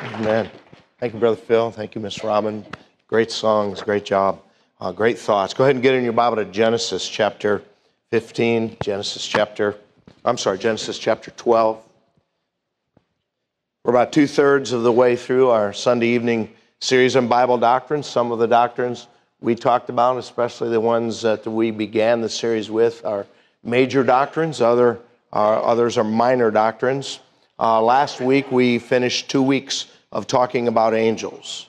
Amen. Thank you, Brother Phil. Thank you, Miss Robin. Great songs, great job, uh, great thoughts. Go ahead and get in your Bible to Genesis chapter 15, Genesis chapter, I'm sorry, Genesis chapter 12. We're about two thirds of the way through our Sunday evening series on Bible doctrines. Some of the doctrines we talked about, especially the ones that we began the series with, are major doctrines. Other, uh, others are minor doctrines. Uh, last week we finished two weeks of talking about angels.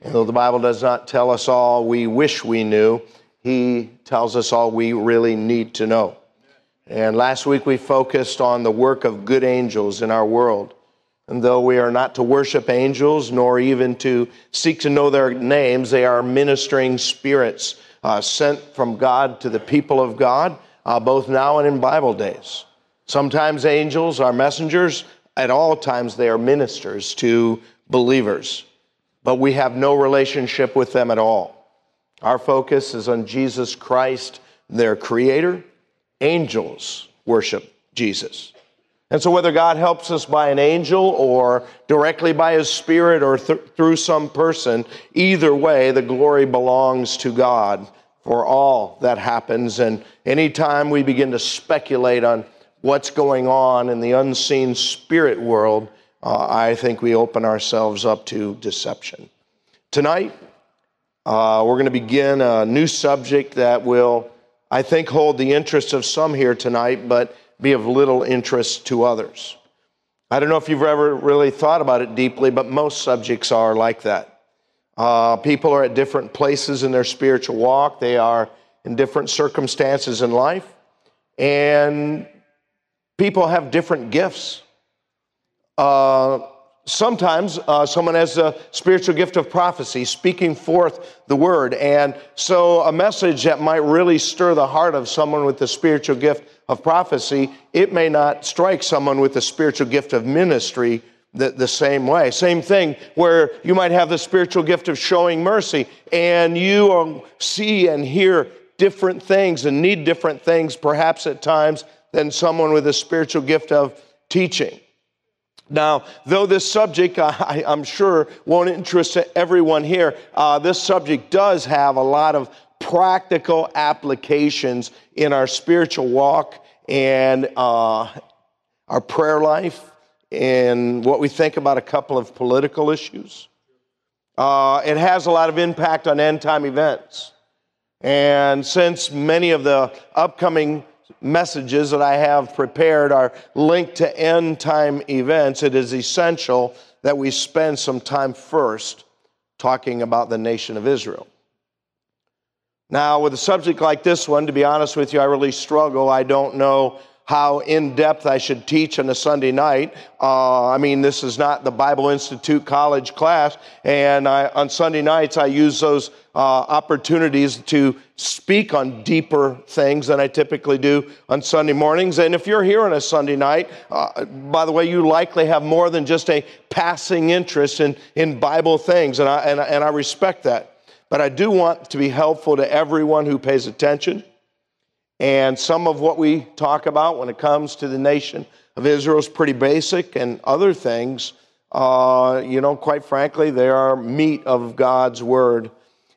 And though the Bible does not tell us all we wish we knew, He tells us all we really need to know. And last week we focused on the work of good angels in our world. And though we are not to worship angels nor even to seek to know their names, they are ministering spirits uh, sent from God to the people of God, uh, both now and in Bible days. Sometimes angels are messengers, at all times they are ministers to believers, but we have no relationship with them at all. Our focus is on Jesus Christ, their creator. Angels worship Jesus. And so, whether God helps us by an angel or directly by his spirit or th- through some person, either way, the glory belongs to God for all that happens. And anytime we begin to speculate on what's going on in the unseen spirit world, uh, I think we open ourselves up to deception. Tonight, uh, we're going to begin a new subject that will, I think, hold the interest of some here tonight, but be of little interest to others. I don't know if you've ever really thought about it deeply, but most subjects are like that. Uh, people are at different places in their spiritual walk, they are in different circumstances in life, and people have different gifts. Uh, sometimes uh, someone has a spiritual gift of prophecy, speaking forth the word. And so, a message that might really stir the heart of someone with the spiritual gift of prophecy, it may not strike someone with the spiritual gift of ministry the, the same way. Same thing where you might have the spiritual gift of showing mercy, and you see and hear different things and need different things, perhaps at times, than someone with a spiritual gift of teaching. Now, though this subject, I, am sure, won't interest everyone here, uh, this subject does have a lot of practical applications in our spiritual walk and uh, our prayer life and what we think about a couple of political issues. Uh, it has a lot of impact on end time events. And since many of the upcoming messages that I have prepared are linked to end time events, it is essential that we spend some time first talking about the nation of Israel. Now, with a subject like this one, to be honest with you, I really struggle. I don't know how in depth I should teach on a Sunday night. Uh, I mean, this is not the Bible Institute college class, and I, on Sunday nights I use those uh, opportunities to speak on deeper things than I typically do on Sunday mornings. And if you're here on a Sunday night, uh, by the way, you likely have more than just a passing interest in, in Bible things, and I, and, and I respect that. But I do want to be helpful to everyone who pays attention. And some of what we talk about when it comes to the nation of Israel is pretty basic, and other things, uh, you know, quite frankly, they are meat of God's word.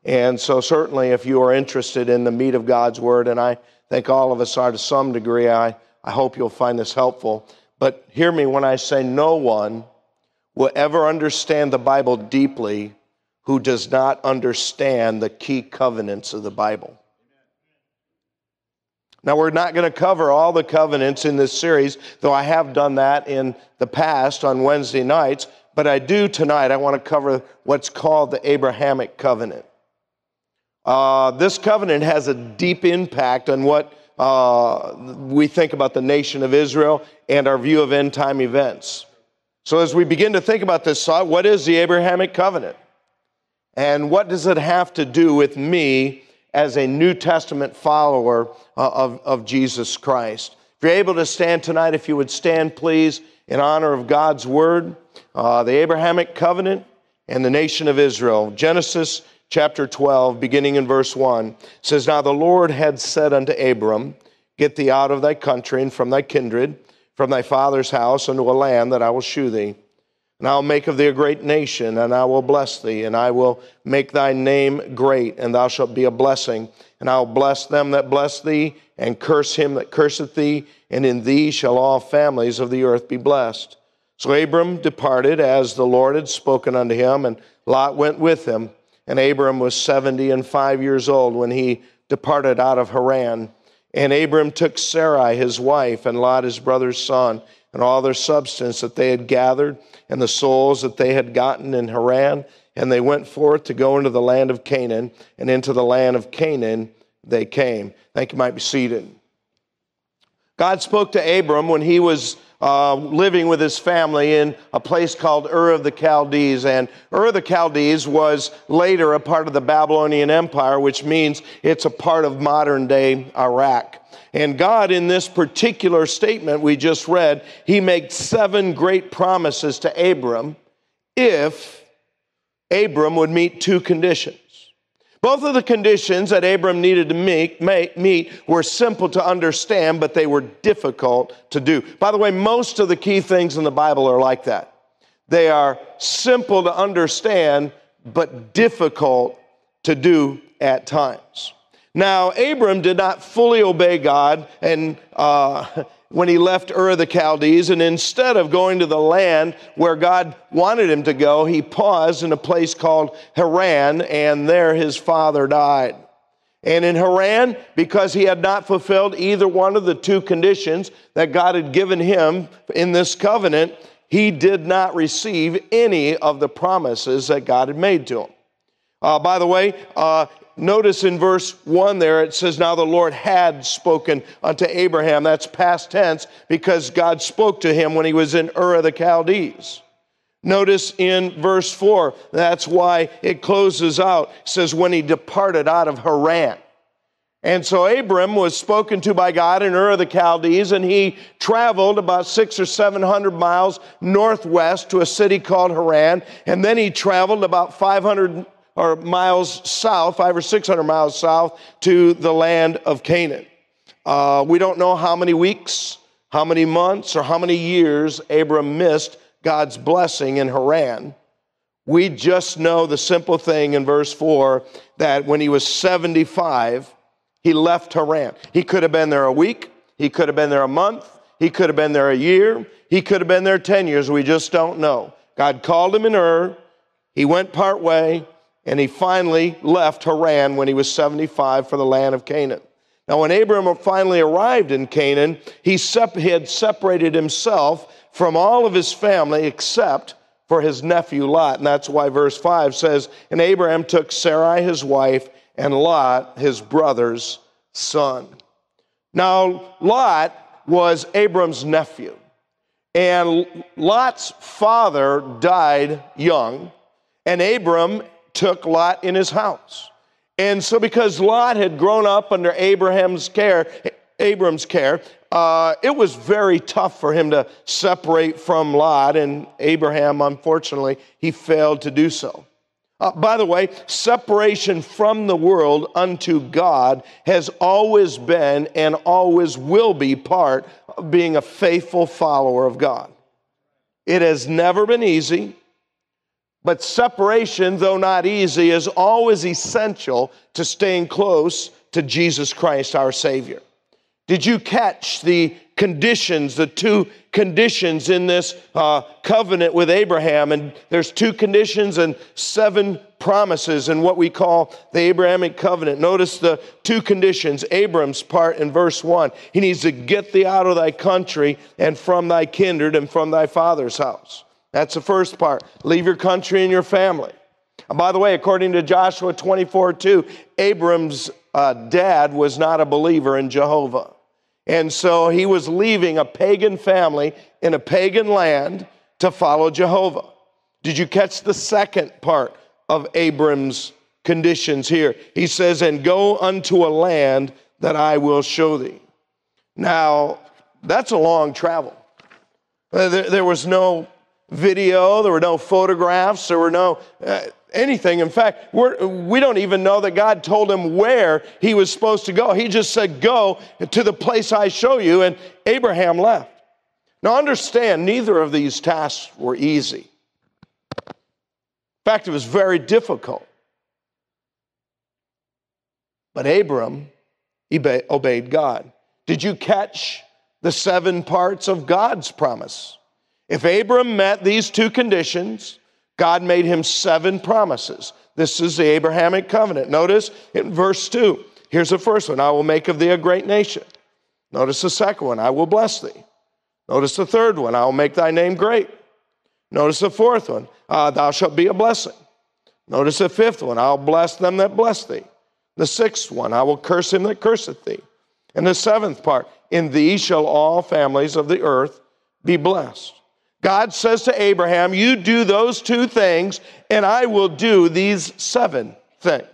And so, certainly, if you are interested in the meat of God's word, and I think all of us are to some degree, I, I hope you'll find this helpful. But hear me when I say no one will ever understand the Bible deeply who does not understand the key covenants of the Bible. Now, we're not going to cover all the covenants in this series, though I have done that in the past on Wednesday nights, but I do tonight. I want to cover what's called the Abrahamic covenant. Uh, this covenant has a deep impact on what uh, we think about the nation of Israel and our view of end time events. So, as we begin to think about this, what is the Abrahamic covenant? And what does it have to do with me as a New Testament follower uh, of, of Jesus Christ. If you're able to stand tonight, if you would stand, please, in honor of God's word, uh, the Abrahamic covenant, and the nation of Israel. Genesis chapter 12, beginning in verse 1, says, Now the Lord had said unto Abram, Get thee out of thy country and from thy kindred, from thy father's house, unto a land that I will shew thee. And I'll make of thee a great nation, and I will bless thee, and I will make thy name great, and thou shalt be a blessing. And I'll bless them that bless thee, and curse him that curseth thee, and in thee shall all families of the earth be blessed. So Abram departed as the Lord had spoken unto him, and Lot went with him. And Abram was seventy and five years old when he departed out of Haran. And Abram took Sarai his wife, and Lot his brother's son, and all their substance that they had gathered, and the souls that they had gotten in Haran. And they went forth to go into the land of Canaan, and into the land of Canaan they came. Thank you, might be seated. God spoke to Abram when he was uh, living with his family in a place called Ur of the Chaldees. And Ur of the Chaldees was later a part of the Babylonian Empire, which means it's a part of modern day Iraq. And God, in this particular statement we just read, he makes seven great promises to Abram if Abram would meet two conditions. Both of the conditions that Abram needed to meet, meet were simple to understand, but they were difficult to do. By the way, most of the key things in the Bible are like that. They are simple to understand, but difficult to do at times. Now, Abram did not fully obey God and uh, when he left Ur of the Chaldees, and instead of going to the land where God wanted him to go, he paused in a place called Haran, and there his father died. And in Haran, because he had not fulfilled either one of the two conditions that God had given him in this covenant, he did not receive any of the promises that God had made to him. Uh, by the way, uh, Notice in verse 1 there, it says, Now the Lord had spoken unto Abraham. That's past tense because God spoke to him when he was in Ur of the Chaldees. Notice in verse 4, that's why it closes out. It says, When he departed out of Haran. And so Abram was spoken to by God in Ur of the Chaldees, and he traveled about six or seven hundred miles northwest to a city called Haran. And then he traveled about 500 or miles south, five or 600 miles south, to the land of Canaan. Uh, we don't know how many weeks, how many months, or how many years Abram missed God's blessing in Haran. We just know the simple thing in verse 4 that when he was 75, he left Haran. He could have been there a week, he could have been there a month, he could have been there a year, he could have been there 10 years. We just don't know. God called him in Ur, he went part way, and he finally left Haran when he was 75 for the land of Canaan. Now, when Abram finally arrived in Canaan, he, sep- he had separated himself from all of his family except for his nephew Lot. And that's why verse 5 says, And Abraham took Sarai his wife and Lot his brother's son. Now, Lot was Abram's nephew. And Lot's father died young, and Abram took Lot in his house. And so, because Lot had grown up under Abraham's care, Abram's care, uh, it was very tough for him to separate from Lot, and Abraham, unfortunately, he failed to do so. Uh, by the way, separation from the world unto God has always been and always will be part of being a faithful follower of God. It has never been easy. But separation, though not easy, is always essential to staying close to Jesus Christ, our Savior. Did you catch the conditions, the two conditions in this uh, covenant with Abraham? And there's two conditions and seven promises in what we call the Abrahamic covenant. Notice the two conditions, Abram's part in verse one. He needs to get thee out of thy country and from thy kindred and from thy father's house. That's the first part. Leave your country and your family. And by the way, according to Joshua 24 2, Abram's uh, dad was not a believer in Jehovah. And so he was leaving a pagan family in a pagan land to follow Jehovah. Did you catch the second part of Abram's conditions here? He says, And go unto a land that I will show thee. Now, that's a long travel. There was no video, there were no photographs, there were no uh, anything. In fact, we're, we don't even know that God told him where he was supposed to go. He just said, Go to the place I show you, and Abraham left. Now, understand, neither of these tasks were easy. In fact, it was very difficult. But Abram obeyed God. Did you catch the seven parts of God's promise? If Abram met these two conditions, God made him seven promises. This is the Abrahamic covenant. Notice in verse 2, here's the first one I will make of thee a great nation. Notice the second one I will bless thee. Notice the third one I will make thy name great. Notice the fourth one uh, thou shalt be a blessing. Notice the fifth one I'll bless them that bless thee. The sixth one I will curse him that curseth thee. And the seventh part in thee shall all families of the earth be blessed. God says to Abraham, You do those two things, and I will do these seven things.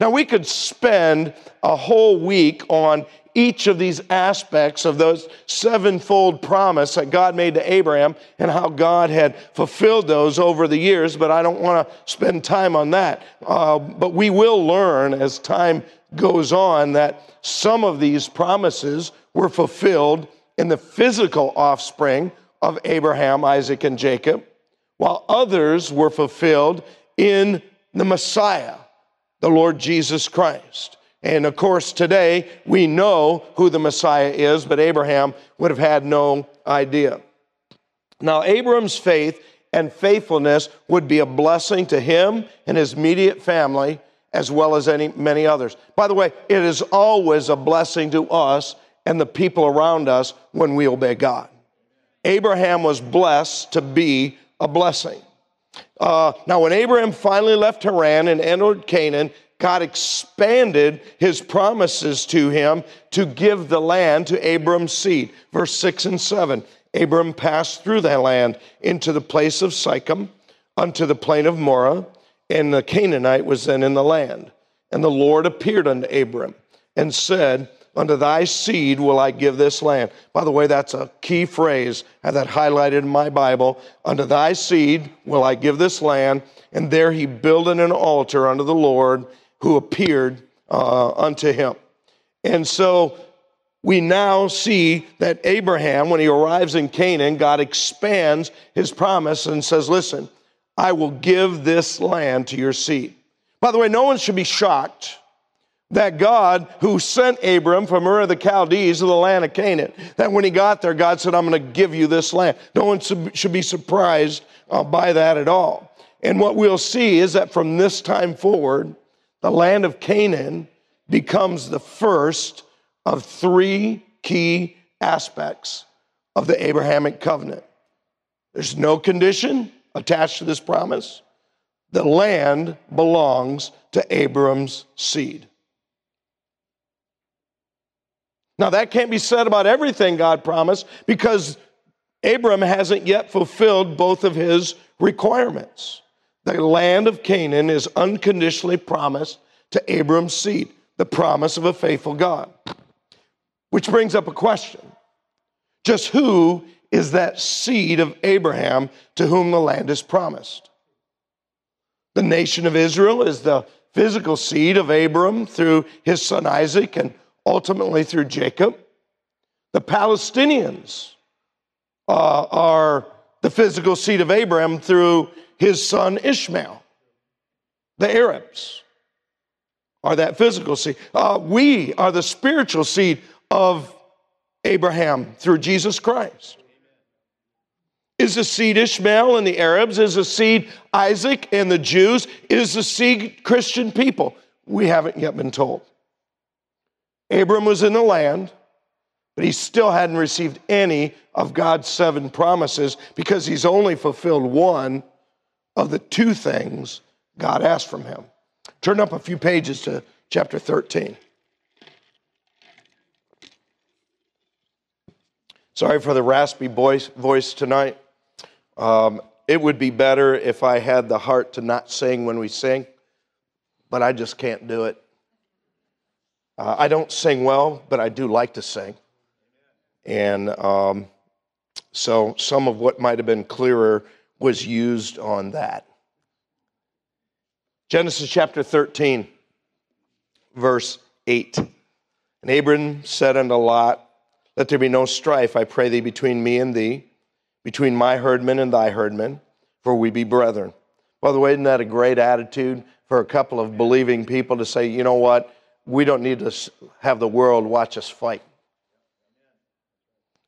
Now, we could spend a whole week on each of these aspects of those sevenfold promise that God made to Abraham and how God had fulfilled those over the years, but I don't want to spend time on that. Uh, but we will learn as time goes on that some of these promises were fulfilled in the physical offspring of Abraham, Isaac, and Jacob, while others were fulfilled in the Messiah, the Lord Jesus Christ. And of course, today we know who the Messiah is, but Abraham would have had no idea. Now, Abram's faith and faithfulness would be a blessing to him and his immediate family, as well as any, many others. By the way, it is always a blessing to us and the people around us when we obey God. Abraham was blessed to be a blessing. Uh, now, when Abraham finally left Haran and entered Canaan, God expanded his promises to him to give the land to Abram's seed. Verse 6 and 7 Abram passed through that land into the place of Sichem unto the plain of Moreh, and the Canaanite was then in the land. And the Lord appeared unto Abram and said, Unto thy seed will I give this land. By the way, that's a key phrase. I have that highlighted in my Bible. Unto thy seed will I give this land. And there he builded an altar unto the Lord who appeared uh, unto him. And so we now see that Abraham, when he arrives in Canaan, God expands his promise and says, Listen, I will give this land to your seed. By the way, no one should be shocked that God, who sent Abram from Ur of the Chaldees to the land of Canaan, that when he got there, God said, I'm going to give you this land. No one should be surprised uh, by that at all. And what we'll see is that from this time forward, the land of Canaan becomes the first of three key aspects of the Abrahamic covenant. There's no condition attached to this promise. The land belongs to Abram's seed. Now, that can't be said about everything God promised because Abram hasn't yet fulfilled both of his requirements. The land of Canaan is unconditionally promised to Abram's seed, the promise of a faithful God. Which brings up a question just who is that seed of Abraham to whom the land is promised? The nation of Israel is the physical seed of Abram through his son Isaac and ultimately through Jacob. The Palestinians uh, are the physical seed of Abraham through his son Ishmael. The Arabs are that physical seed. Uh, we are the spiritual seed of Abraham through Jesus Christ. Is the seed Ishmael and the Arabs? Is the seed Isaac and the Jews? Is the seed Christian people? We haven't yet been told. Abram was in the land, but he still hadn't received any of God's seven promises because he's only fulfilled one of the two things God asked from him. Turn up a few pages to chapter 13. Sorry for the raspy voice, tonight. Um, it would be better if I had the heart to not sing when we sing, but I just can't do it. Uh, I don't sing well, but I do like to sing. And um, so some of what might have been clearer was used on that. Genesis chapter 13, verse 8. And Abram said unto Lot, Let there be no strife, I pray thee, between me and thee, between my herdmen and thy herdmen, for we be brethren. By the way, isn't that a great attitude for a couple of believing people to say, you know what? We don't need to have the world watch us fight.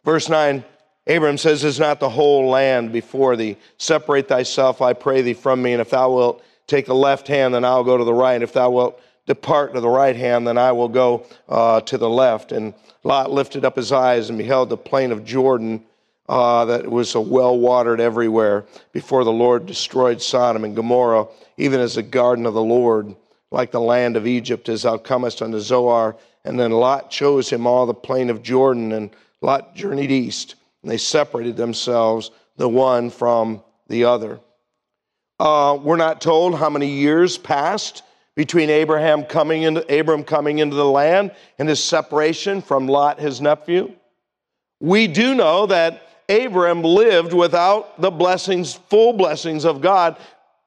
Verse 9 Abram says, Is not the whole land before thee? Separate thyself, I pray thee, from me. And if thou wilt take the left hand, then I'll go to the right. If thou wilt depart to the right hand, then I will go uh, to the left. And Lot lifted up his eyes and beheld the plain of Jordan uh, that was well watered everywhere before the Lord destroyed Sodom and Gomorrah, even as the garden of the Lord, like the land of Egypt, as thou comest unto Zoar. And then Lot chose him all the plain of Jordan, and Lot journeyed east and they separated themselves the one from the other. Uh, we're not told how many years passed between Abraham coming into Abram coming into the land and his separation from Lot, his nephew. We do know that Abram lived without the blessings, full blessings of God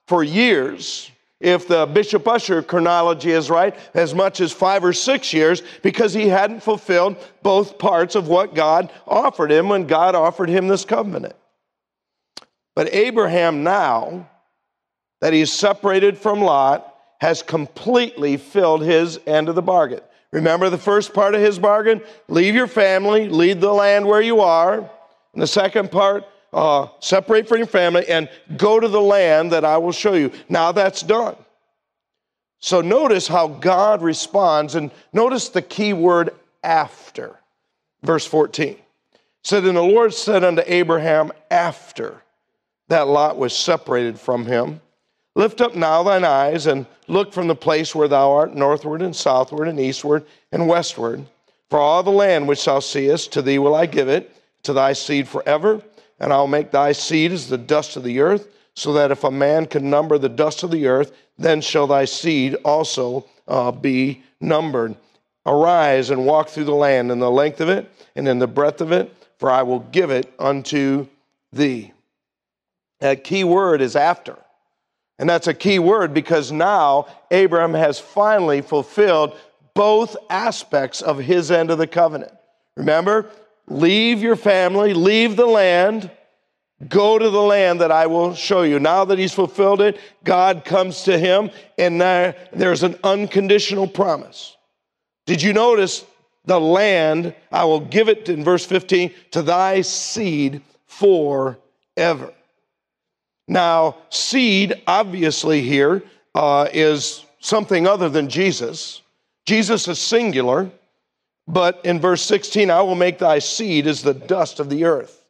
for years if the Bishop Ussher chronology is right, as much as five or six years because he hadn't fulfilled both parts of what God offered him when God offered him this covenant. But Abraham, now that he's separated from Lot, has completely filled his end of the bargain. Remember the first part of his bargain? Leave your family, leave the land where you are. And the second part, uh, separate from your family and go to the land that I will show you. Now that's done. So notice how God responds, and notice the key word after. Verse 14 said, And the Lord said unto Abraham, after that Lot was separated from him, Lift up now thine eyes and look from the place where thou art, northward and southward and eastward and westward. For all the land which thou seest, to thee will I give it, to thy seed forever and I'll make thy seed as the dust of the earth, so that if a man can number the dust of the earth, then shall thy seed also uh, be numbered. Arise and walk through the land in the length of it and in the breadth of it, for I will give it unto thee. That key word is after. And that's a key word because now Abraham has finally fulfilled both aspects of his end of the covenant. Remember, Leave your family, leave the land, go to the land that I will show you. Now that he's fulfilled it, God comes to him, and there's an unconditional promise. Did you notice the land? I will give it in verse 15 to thy seed forever. Now, seed, obviously, here uh, is something other than Jesus. Jesus is singular. But in verse 16, I will make thy seed as the dust of the earth.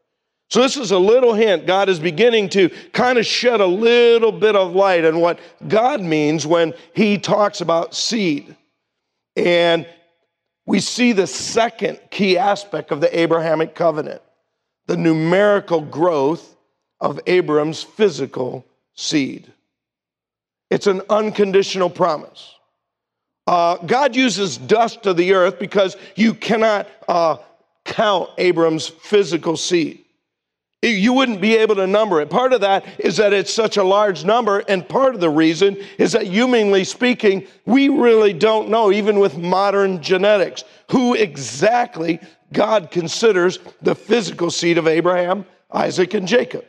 So, this is a little hint. God is beginning to kind of shed a little bit of light on what God means when he talks about seed. And we see the second key aspect of the Abrahamic covenant the numerical growth of Abram's physical seed. It's an unconditional promise. Uh, God uses dust of the earth because you cannot uh, count Abram's physical seed. You wouldn't be able to number it. Part of that is that it's such a large number, and part of the reason is that, humanly speaking, we really don't know, even with modern genetics, who exactly God considers the physical seed of Abraham, Isaac, and Jacob.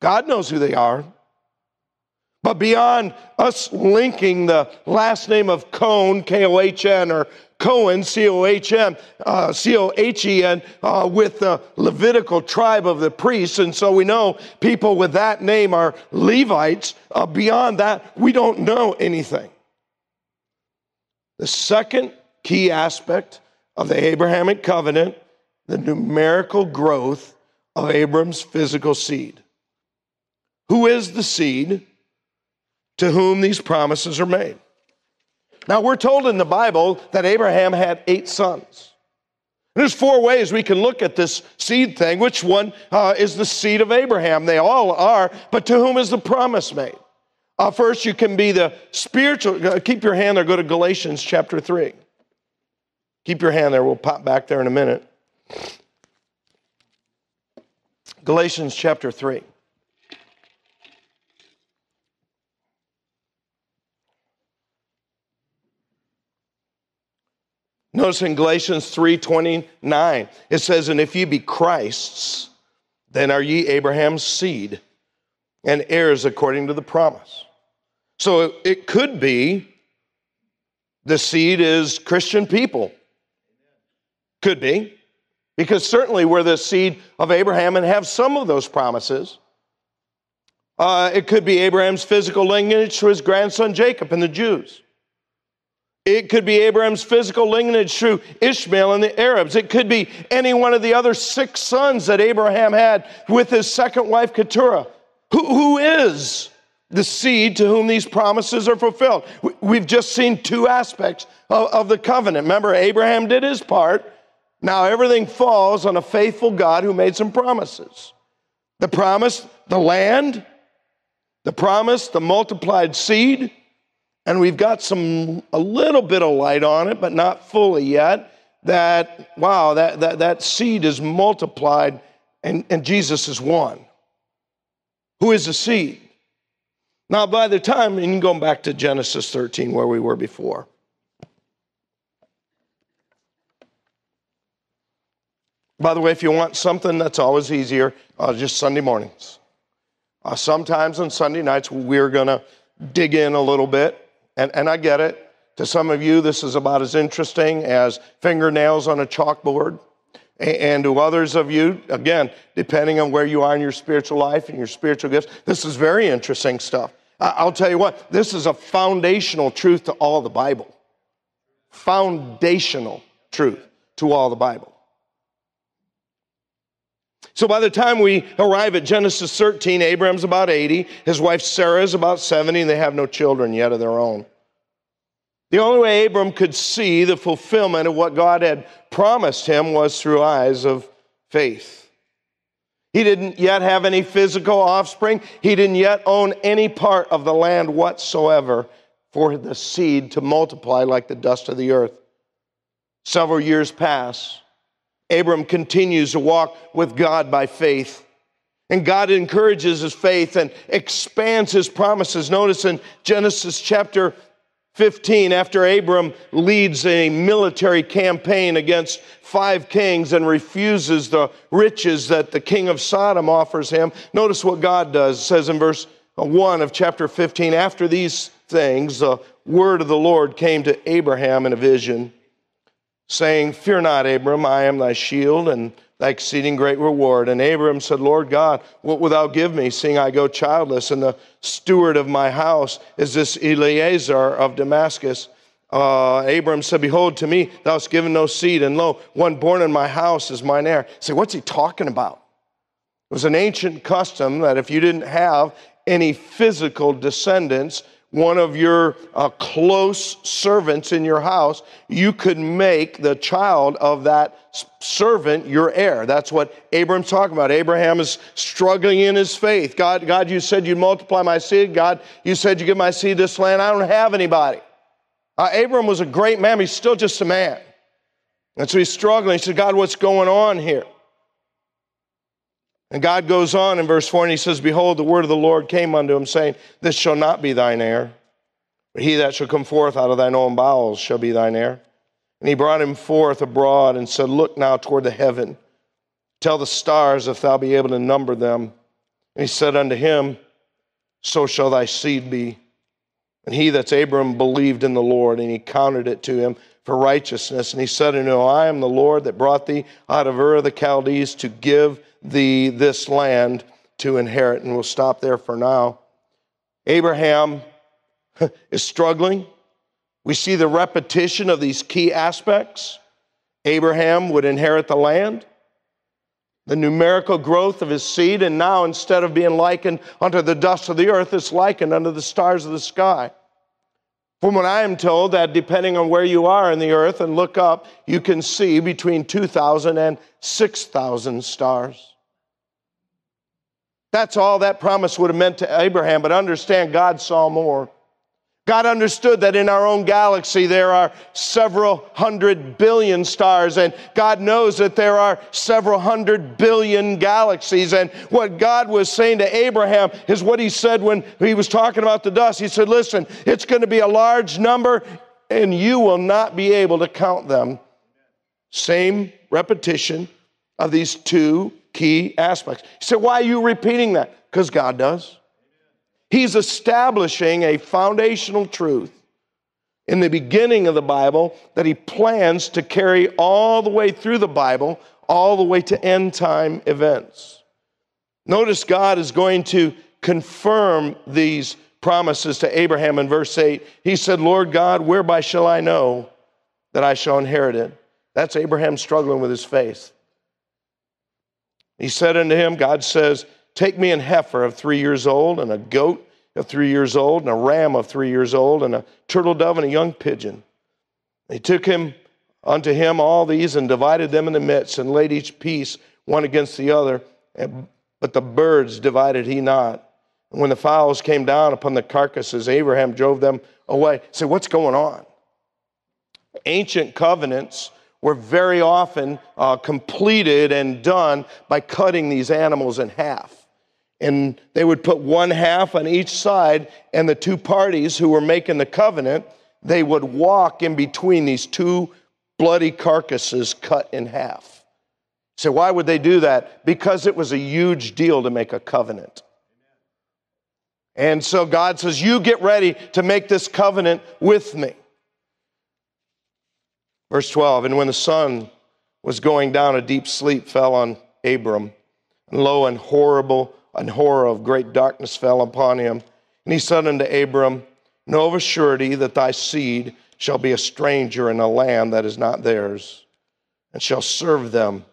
God knows who they are. But beyond us linking the last name of Cohn, K O H N, or Cohen, C O H M, uh, C O H E N, uh, with the Levitical tribe of the priests. And so we know people with that name are Levites. Uh, beyond that, we don't know anything. The second key aspect of the Abrahamic covenant, the numerical growth of Abram's physical seed. Who is the seed? To whom these promises are made. Now, we're told in the Bible that Abraham had eight sons. There's four ways we can look at this seed thing. Which one uh, is the seed of Abraham? They all are, but to whom is the promise made? Uh, first, you can be the spiritual. Uh, keep your hand there. Go to Galatians chapter 3. Keep your hand there. We'll pop back there in a minute. Galatians chapter 3. Notice in Galatians 3:29, it says, "And if ye be Christ's, then are ye Abraham's seed, and heirs according to the promise. So it could be the seed is Christian people. Could be. Because certainly we're the seed of Abraham and have some of those promises. Uh, it could be Abraham's physical lineage to his grandson Jacob and the Jews. It could be Abraham's physical lineage through Ishmael and the Arabs. It could be any one of the other six sons that Abraham had with his second wife, Keturah. Who, who is the seed to whom these promises are fulfilled? We've just seen two aspects of, of the covenant. Remember, Abraham did his part. Now everything falls on a faithful God who made some promises. The promise, the land, the promise, the multiplied seed, and we've got some a little bit of light on it, but not fully yet. That wow, that that, that seed is multiplied, and, and Jesus is one. Who is the seed? Now, by the time, and going back to Genesis 13, where we were before. By the way, if you want something that's always easier, uh, just Sunday mornings. Uh, sometimes on Sunday nights, we're going to dig in a little bit, and, and I get it. To some of you, this is about as interesting as fingernails on a chalkboard. And to others of you, again, depending on where you are in your spiritual life and your spiritual gifts, this is very interesting stuff. I'll tell you what, this is a foundational truth to all the Bible. Foundational truth to all the Bible. So by the time we arrive at Genesis 13, Abraham's about 80, his wife Sarah is about 70, and they have no children yet of their own. The only way Abram could see the fulfillment of what God had promised him was through eyes of faith. He didn't yet have any physical offspring. He didn't yet own any part of the land whatsoever for the seed to multiply like the dust of the earth. Several years pass. Abram continues to walk with God by faith. And God encourages his faith and expands his promises. Notice in Genesis chapter 15, after Abram leads a military campaign against five kings and refuses the riches that the king of Sodom offers him, notice what God does. It says in verse 1 of chapter 15 After these things, the word of the Lord came to Abraham in a vision saying, Fear not, Abram, I am thy shield and thy exceeding great reward. And Abram said, Lord God, what wilt thou give me, seeing I go childless, and the steward of my house is this Eliezer of Damascus? Uh, Abram said, Behold, to me thou hast given no seed, and lo, one born in my house is mine heir. Say, what's he talking about? It was an ancient custom that if you didn't have any physical descendants, one of your uh, close servants in your house, you could make the child of that servant your heir. That's what Abram's talking about. Abraham is struggling in his faith. God, God, you said you'd multiply my seed. God, you said you'd give my seed this land. I don't have anybody. Uh, was a great man, he's still just a man. And so he's struggling. He said, God, what's going on here? And God goes on in verse 4 and he says, Behold, the word of the Lord came unto him, saying, This shall not be thine heir, but he that shall come forth out of thine own bowels shall be thine heir. And he brought him forth abroad and said, Look now toward the heaven. Tell the stars if thou be able to number them. And he said unto him, So shall thy seed be. And he that's Abram believed in the Lord, and he counted it to him for righteousness. And he said unto him, I am the Lord that brought thee out of Ur of the Chaldees to give thee this land to inherit. And we'll stop there for now. Abraham is struggling. We see the repetition of these key aspects. Abraham would inherit the land, the numerical growth of his seed, and now instead of being likened unto the dust of the earth, it's likened unto the stars of the sky. From what I am told, that depending on where you are in the earth and look up, you can see between 2,000 and 6,000 stars. That's all that promise would have meant to Abraham, but understand God saw more. God understood that in our own galaxy there are several hundred billion stars, and God knows that there are several hundred billion galaxies. And what God was saying to Abraham is what he said when he was talking about the dust. He said, Listen, it's going to be a large number, and you will not be able to count them. Same repetition of these two key aspects. He said, Why are you repeating that? Because God does. He's establishing a foundational truth in the beginning of the Bible that he plans to carry all the way through the Bible, all the way to end time events. Notice God is going to confirm these promises to Abraham in verse 8. He said, Lord God, whereby shall I know that I shall inherit it? That's Abraham struggling with his faith. He said unto him, God says, Take me an heifer of three years old, and a goat of three years old, and a ram of three years old, and a turtle dove, and a young pigeon. He took him unto him all these, and divided them in the midst, and laid each piece one against the other. But the birds divided he not. And when the fowls came down upon the carcasses, Abraham drove them away. Say, what's going on? Ancient covenants were very often uh, completed and done by cutting these animals in half. And they would put one half on each side, and the two parties who were making the covenant, they would walk in between these two bloody carcasses cut in half. So, why would they do that? Because it was a huge deal to make a covenant. And so God says, You get ready to make this covenant with me. Verse 12, and when the sun was going down, a deep sleep fell on Abram. And lo, and horrible, and horror of great darkness fell upon him. And he said unto Abram, Know of a surety that thy seed shall be a stranger in a land that is not theirs, and shall serve them,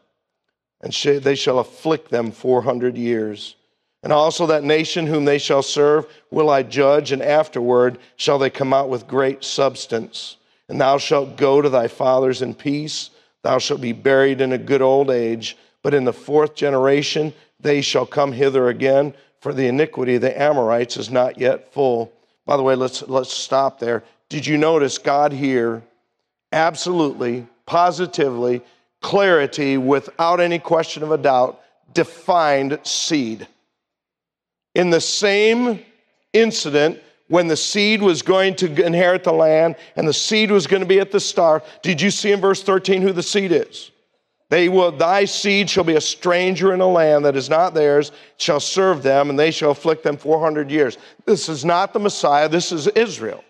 and they shall afflict them four hundred years. And also that nation whom they shall serve will I judge, and afterward shall they come out with great substance. And thou shalt go to thy fathers in peace. Thou shalt be buried in a good old age. But in the fourth generation they shall come hither again, for the iniquity of the Amorites is not yet full. By the way, let's, let's stop there. Did you notice God here absolutely, positively, clarity, without any question of a doubt, defined seed? In the same incident, when the seed was going to inherit the land and the seed was going to be at the star. Did you see in verse 13 who the seed is? They will, thy seed shall be a stranger in a land that is not theirs, shall serve them, and they shall afflict them 400 years. This is not the Messiah, this is Israel.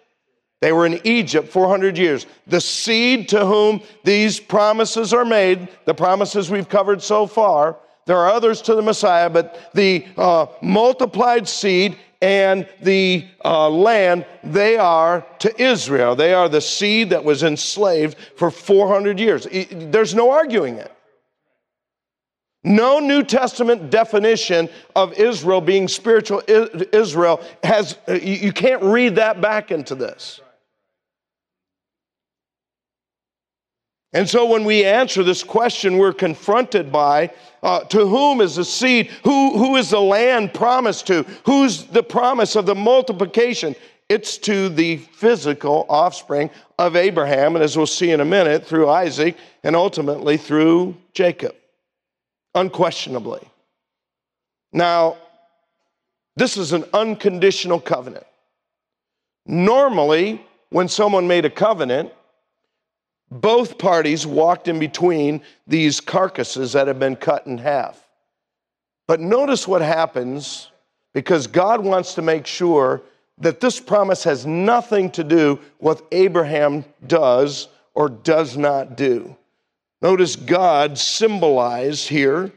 They were in Egypt 400 years. The seed to whom these promises are made, the promises we've covered so far, there are others to the Messiah, but the uh, multiplied seed and the uh, land, they are to Israel. They are the seed that was enslaved for 400 years. There's no arguing it. No New Testament definition of Israel being spiritual Israel has, you can't read that back into this. And so when we answer this question, we're confronted by uh, to whom is the seed? Who, who is the land promised to? Who's the promise of the multiplication? It's to the physical offspring of Abraham, and as we'll see in a minute, through Isaac and ultimately through Jacob, unquestionably. Now, this is an unconditional covenant. Normally, when someone made a covenant, both parties walked in between these carcasses that have been cut in half. But notice what happens because God wants to make sure that this promise has nothing to do with Abraham does or does not do. Notice God symbolized here,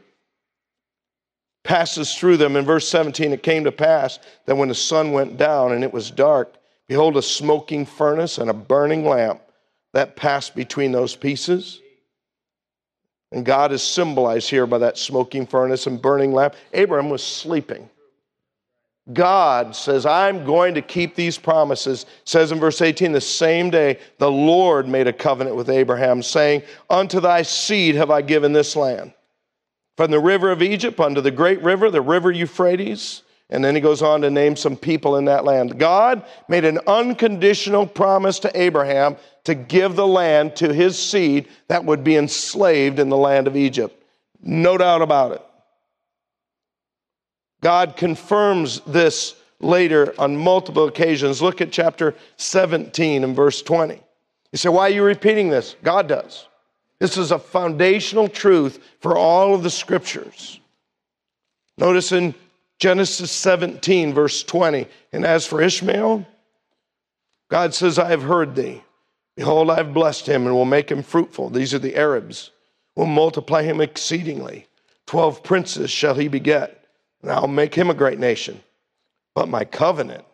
passes through them. In verse 17, it came to pass that when the sun went down and it was dark, behold, a smoking furnace and a burning lamp that passed between those pieces. And God is symbolized here by that smoking furnace and burning lamp. Abraham was sleeping. God says, I'm going to keep these promises. says in verse 18, the same day the Lord made a covenant with Abraham, saying, Unto thy seed have I given this land. From the river of Egypt unto the great river, the river Euphrates, and then he goes on to name some people in that land. God made an unconditional promise to Abraham to give the land to his seed that would be enslaved in the land of Egypt. No doubt about it. God confirms this later on multiple occasions. Look at chapter 17 and verse 20. You say, why are you repeating this? God does. This is a foundational truth for all of the scriptures. Notice in Genesis 17, verse 20. And as for Ishmael, God says, I have heard thee. Behold, I have blessed him and will make him fruitful. These are the Arabs. Will multiply him exceedingly. Twelve princes shall he beget, and I'll make him a great nation. But my covenant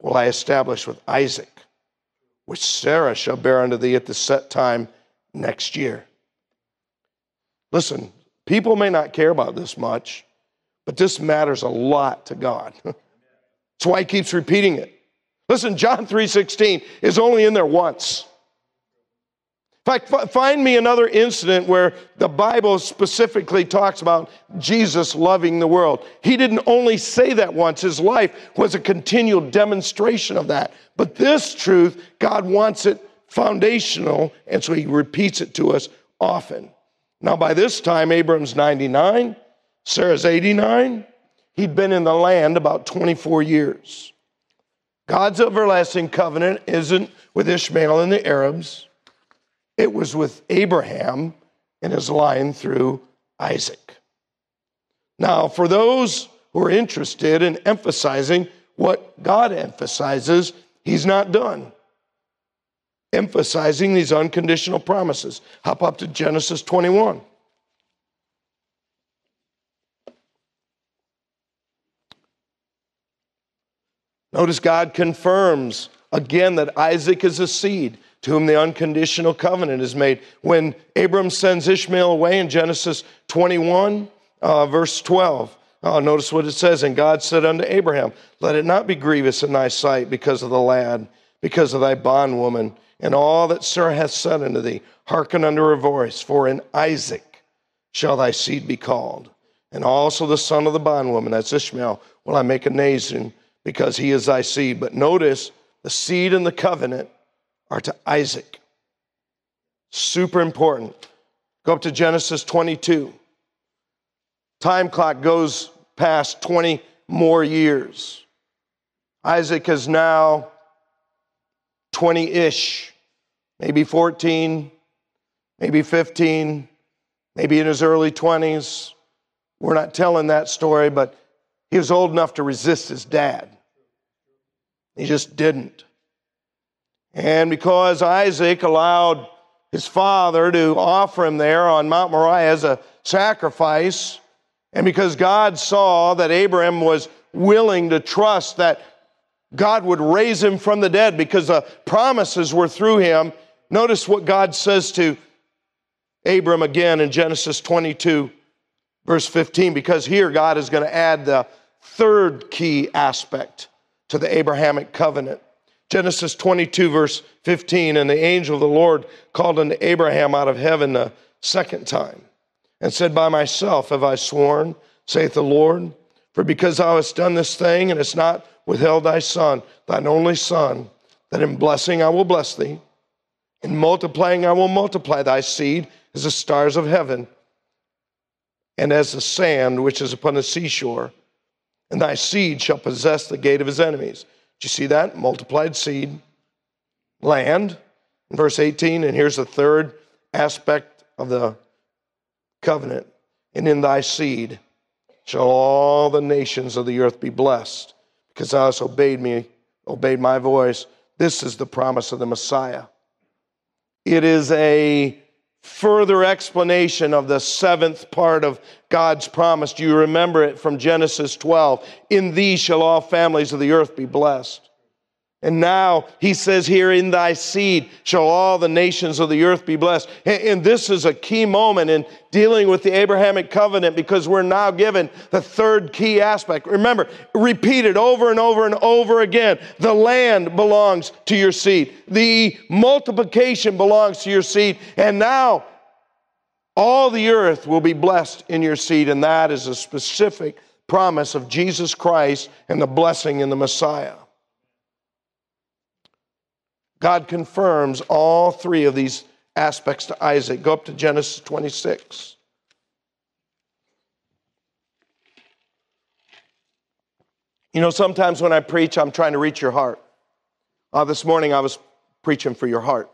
will I establish with Isaac, which Sarah shall bear unto thee at the set time next year. Listen, people may not care about this much, but this matters a lot to God. That's why he keeps repeating it. Listen, John 3:16 is only in there once. In fact, find me another incident where the Bible specifically talks about Jesus loving the world. He didn't only say that once, his life was a continual demonstration of that. But this truth, God wants it foundational, and so he repeats it to us often. Now, by this time, Abram's 99, Sarah's 89. He'd been in the land about 24 years. God's everlasting covenant isn't with Ishmael and the Arabs. It was with Abraham and his line through Isaac. Now, for those who are interested in emphasizing what God emphasizes, he's not done emphasizing these unconditional promises. Hop up to Genesis 21. Notice God confirms again that Isaac is a seed to whom the unconditional covenant is made. When Abram sends Ishmael away in Genesis 21, uh, verse 12, uh, notice what it says. And God said unto Abraham, Let it not be grievous in thy sight because of the lad, because of thy bondwoman, and all that Sarah hath said unto thee. Hearken unto her voice, for in Isaac shall thy seed be called. And also the son of the bondwoman, that's Ishmael, will I make a nation, because he is thy seed. But notice the seed and the covenant are to Isaac. Super important. Go up to Genesis 22. Time clock goes past 20 more years. Isaac is now 20 ish, maybe 14, maybe 15, maybe in his early 20s. We're not telling that story, but he was old enough to resist his dad. He just didn't. And because Isaac allowed his father to offer him there on Mount Moriah as a sacrifice, and because God saw that Abraham was willing to trust that God would raise him from the dead because the promises were through him, notice what God says to Abram again in Genesis 22, verse 15, because here God is going to add the third key aspect to the Abrahamic covenant. Genesis 22, verse 15, and the angel of the Lord called unto Abraham out of heaven the second time and said, By myself have I sworn, saith the Lord, for because thou hast done this thing and hast not withheld thy son, thine only son, that in blessing I will bless thee, in multiplying I will multiply thy seed as the stars of heaven and as the sand which is upon the seashore. And thy seed shall possess the gate of his enemies. Do you see that? Multiplied seed, land. In verse 18, and here's the third aspect of the covenant. And in thy seed shall all the nations of the earth be blessed, because thou hast obeyed me, obeyed my voice. This is the promise of the Messiah. It is a further explanation of the seventh part of God's promise. Do you remember it from Genesis 12? In thee shall all families of the earth be blessed. And now he says here, in thy seed shall all the nations of the earth be blessed. And this is a key moment in dealing with the Abrahamic covenant because we're now given the third key aspect. Remember, repeated over and over and over again. The land belongs to your seed. The multiplication belongs to your seed. And now all the earth will be blessed in your seed. And that is a specific promise of Jesus Christ and the blessing in the Messiah. God confirms all three of these aspects to Isaac. Go up to Genesis 26. You know, sometimes when I preach, I'm trying to reach your heart. Uh, this morning, I was preaching for your heart.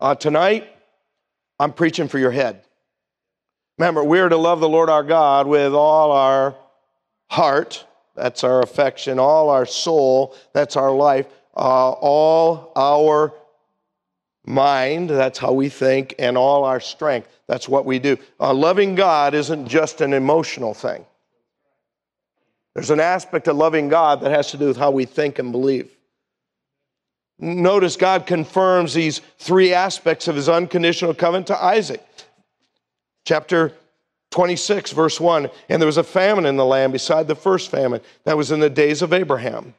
Uh, tonight, I'm preaching for your head. Remember, we're to love the Lord our God with all our heart, that's our affection, all our soul, that's our life, uh, all our mind, that's how we think, and all our strength, that's what we do. Uh, loving God isn't just an emotional thing. There's an aspect of loving God that has to do with how we think and believe. Notice God confirms these three aspects of his unconditional covenant to Isaac. Chapter 26, verse 1 And there was a famine in the land beside the first famine that was in the days of Abraham.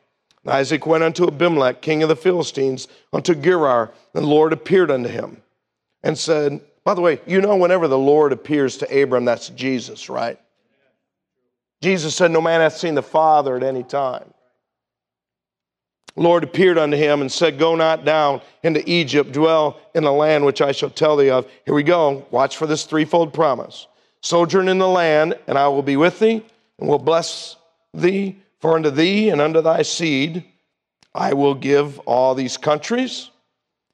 Isaac went unto Abimelech, king of the Philistines, unto Gerar, and the Lord appeared unto him and said, By the way, you know, whenever the Lord appears to Abram, that's Jesus, right? Jesus said, No man hath seen the Father at any time. Lord appeared unto him and said, Go not down into Egypt, dwell in the land which I shall tell thee of. Here we go. Watch for this threefold promise. Sojourn in the land, and I will be with thee, and will bless thee, for unto thee and unto thy seed I will give all these countries,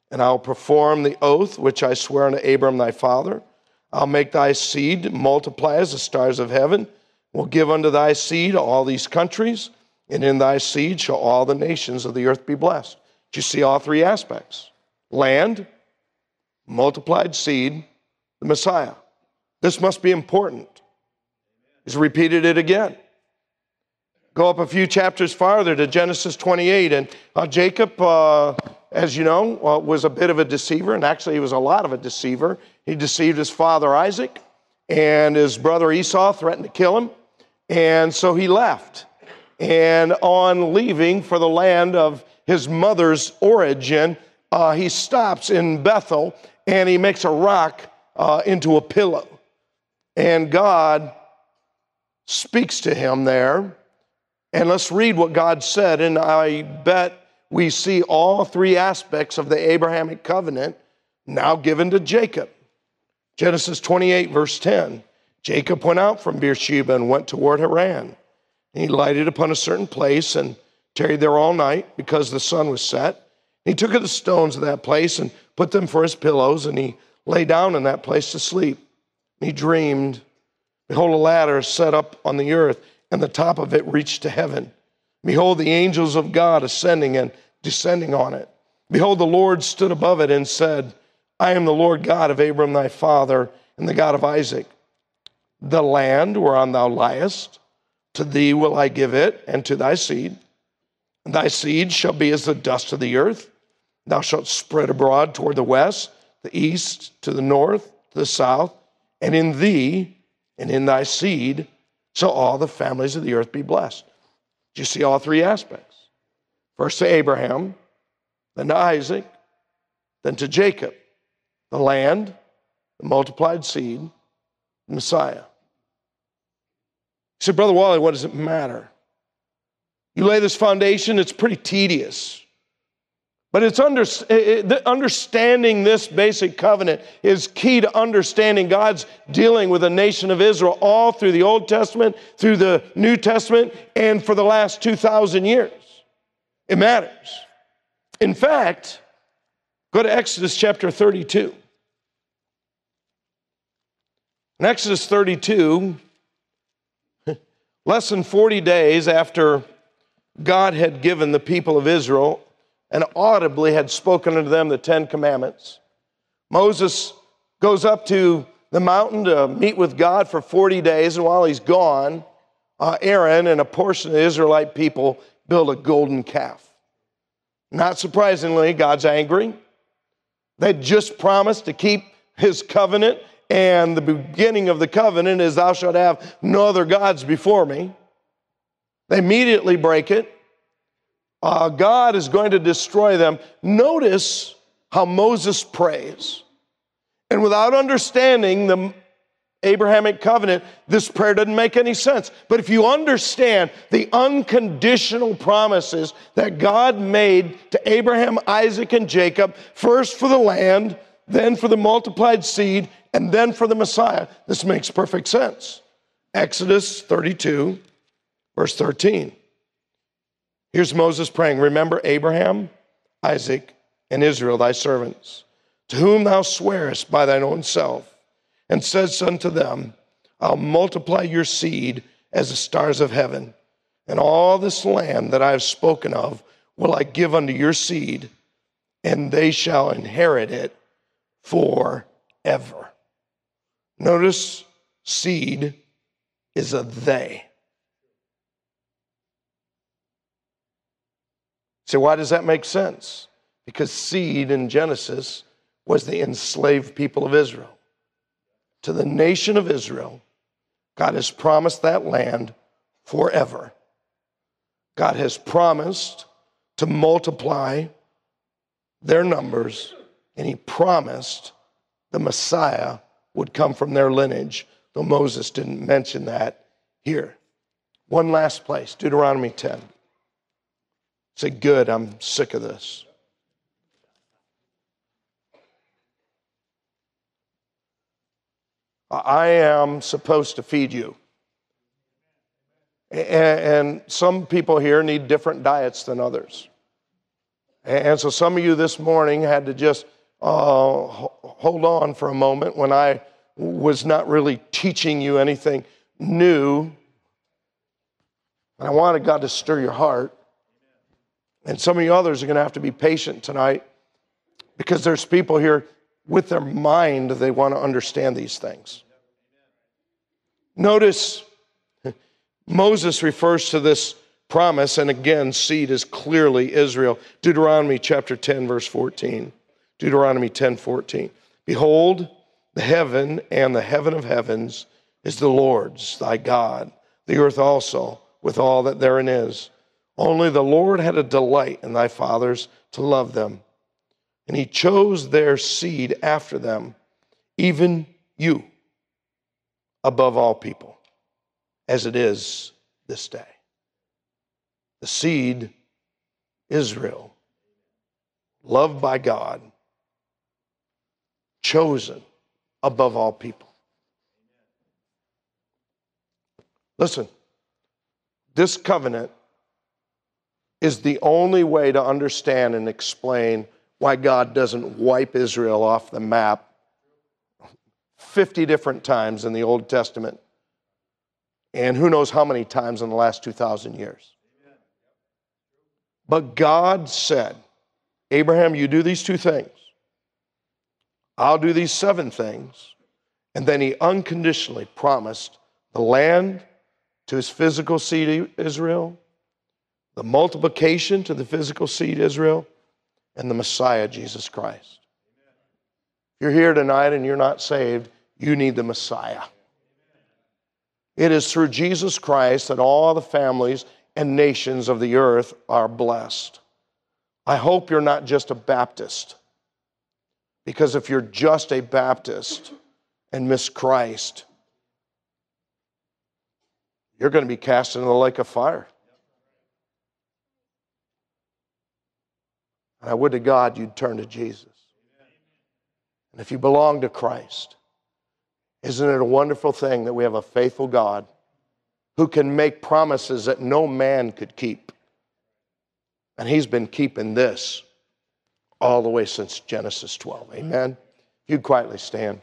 and I'll perform the oath which I swear unto Abram thy father. I'll make thy seed multiply as the stars of heaven, will give unto thy seed all these countries and in thy seed shall all the nations of the earth be blessed. Do you see all three aspects? Land, multiplied seed, the Messiah. This must be important. He's repeated it again. Go up a few chapters farther to Genesis 28, and uh, Jacob, uh, as you know, uh, was a bit of a deceiver, and actually, he was a lot of a deceiver. He deceived his father Isaac, and his brother Esau threatened to kill him, and so he left and on leaving for the land of his mother's origin, uh, he stops in Bethel and he makes a rock uh, into a pillow. And God speaks to him there. And let's read what God said. And I bet we see all three aspects of the Abrahamic covenant now given to Jacob. Genesis 28, verse 10. Jacob went out from Beersheba and went toward Haran. He lighted upon a certain place and tarried there all night because the sun was set. He took the stones of that place and put them for his pillows, and he lay down in that place to sleep. He dreamed, Behold, a ladder set up on the earth, and the top of it reached to heaven. Behold, the angels of God ascending and descending on it. Behold, the Lord stood above it and said, I am the Lord God of Abram thy father, and the God of Isaac. The land whereon thou liest, to thee will I give it, and to thy seed. Thy seed shall be as the dust of the earth. Thou shalt spread abroad toward the west, the east, to the north, to the south. And in thee and in thy seed shall all the families of the earth be blessed. Do you see all three aspects? First to Abraham, then to Isaac, then to Jacob, the land, the multiplied seed, the Messiah. He said, Brother Wally, what does it matter? You lay this foundation, it's pretty tedious. But it's under, eh, eh, understanding this basic covenant is key to understanding God's dealing with the nation of Israel all through the Old Testament, through the New Testament, and for the last 2,000 years. It matters. In fact, go to Exodus chapter 32. In Exodus 32, Less than 40 days after God had given the people of Israel and audibly had spoken unto them the Ten Commandments, Moses goes up to the mountain to meet with God for 40 days, and while he's gone, uh, Aaron and a portion of the Israelite people build a golden calf. Not surprisingly, God's angry. They'd just promised to keep his covenant and the beginning of the covenant is, Thou shalt have no other gods before me. They immediately break it. Uh, God is going to destroy them. Notice how Moses prays. And without understanding the Abrahamic covenant, this prayer doesn't make any sense. But if you understand the unconditional promises that God made to Abraham, Isaac, and Jacob, first for the land, then for the multiplied seed, and then for the Messiah. This makes perfect sense. Exodus 32, verse 13. Here's Moses praying Remember Abraham, Isaac, and Israel, thy servants, to whom thou swearest by thine own self, and saidst unto them, I'll multiply your seed as the stars of heaven. And all this land that I have spoken of will I give unto your seed, and they shall inherit it forever. Notice seed is a they. So, why does that make sense? Because seed in Genesis was the enslaved people of Israel. To the nation of Israel, God has promised that land forever. God has promised to multiply their numbers, and He promised the Messiah would come from their lineage, though Moses didn't mention that here. One last place, Deuteronomy 10. Say, good, I'm sick of this. I am supposed to feed you. And some people here need different diets than others. And so some of you this morning had to just uh, hold on for a moment when I was not really teaching you anything new. And I wanted God to stir your heart. And some of you others are going to have to be patient tonight because there's people here with their mind, they want to understand these things. Notice Moses refers to this promise, and again, seed is clearly Israel. Deuteronomy chapter 10, verse 14. Deuteronomy 10, 14. Behold, the heaven and the heaven of heavens is the Lord's, thy God, the earth also, with all that therein is. Only the Lord had a delight in thy fathers to love them, and he chose their seed after them, even you, above all people as it is this day. The seed, Israel, loved by God, chosen above all people. Listen, this covenant is the only way to understand and explain why God doesn't wipe Israel off the map 50 different times in the Old Testament and who knows how many times in the last 2,000 years. But God said, Abraham, you do these two things. I'll do these seven things. And then he unconditionally promised the land to his physical seed Israel, the multiplication to the physical seed Israel, and the Messiah, Jesus Christ. If you're here tonight and you're not saved, you need the Messiah. It is through Jesus Christ that all the families and nations of the earth are blessed. I hope you're not just a Baptist, because if you're just a Baptist and miss Christ, you're going to be cast into the lake of fire. And I would to God you'd turn to Jesus. And if you belong to Christ, isn't it a wonderful thing that we have a faithful God who can make promises that no man could keep? And he's been keeping this all the way since Genesis 12. Amen. You'd quietly stand.